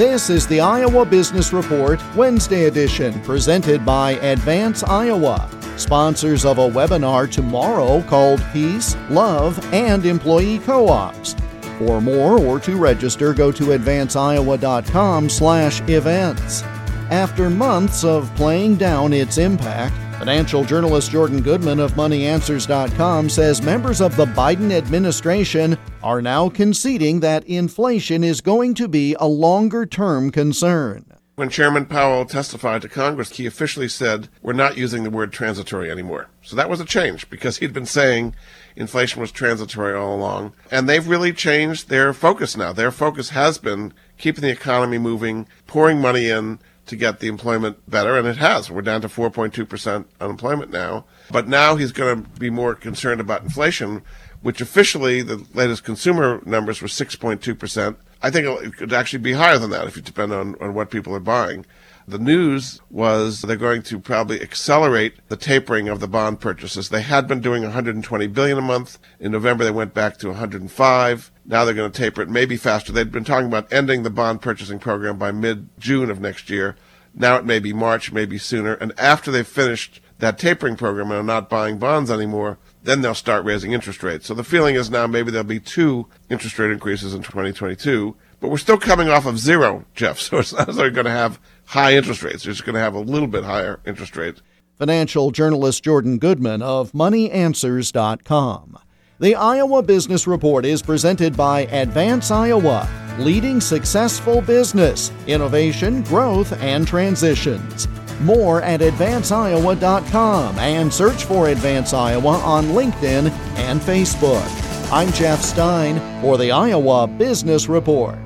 This is the Iowa Business Report Wednesday edition, presented by Advance Iowa, sponsors of a webinar tomorrow called Peace, Love, and Employee Co-ops. For more or to register, go to advanceiowa.com/events. After months of playing down its impact, Financial journalist Jordan Goodman of MoneyAnswers.com says members of the Biden administration are now conceding that inflation is going to be a longer term concern. When Chairman Powell testified to Congress, he officially said, We're not using the word transitory anymore. So that was a change because he'd been saying inflation was transitory all along. And they've really changed their focus now. Their focus has been keeping the economy moving, pouring money in, to get the employment better, and it has. We're down to 4.2% unemployment now. But now he's going to be more concerned about inflation, which officially the latest consumer numbers were 6.2%. I think it could actually be higher than that if you depend on, on what people are buying. The news was they're going to probably accelerate the tapering of the bond purchases. They had been doing 120 billion a month. In November, they went back to 105. Now they're going to taper it maybe faster. They'd been talking about ending the bond purchasing program by mid-June of next year. Now it may be March, maybe sooner. And after they've finished that tapering program and are not buying bonds anymore, then they'll start raising interest rates. So the feeling is now maybe there'll be two interest rate increases in 2022. But we're still coming off of zero, Jeff. So it's not going to have high interest rates. Just going to have a little bit higher interest rates. Financial journalist Jordan Goodman of MoneyAnswers.com. The Iowa Business Report is presented by Advance Iowa, leading successful business, innovation, growth, and transitions. More at advanceiowa.com and search for Advance Iowa on LinkedIn and Facebook. I'm Jeff Stein for the Iowa Business Report.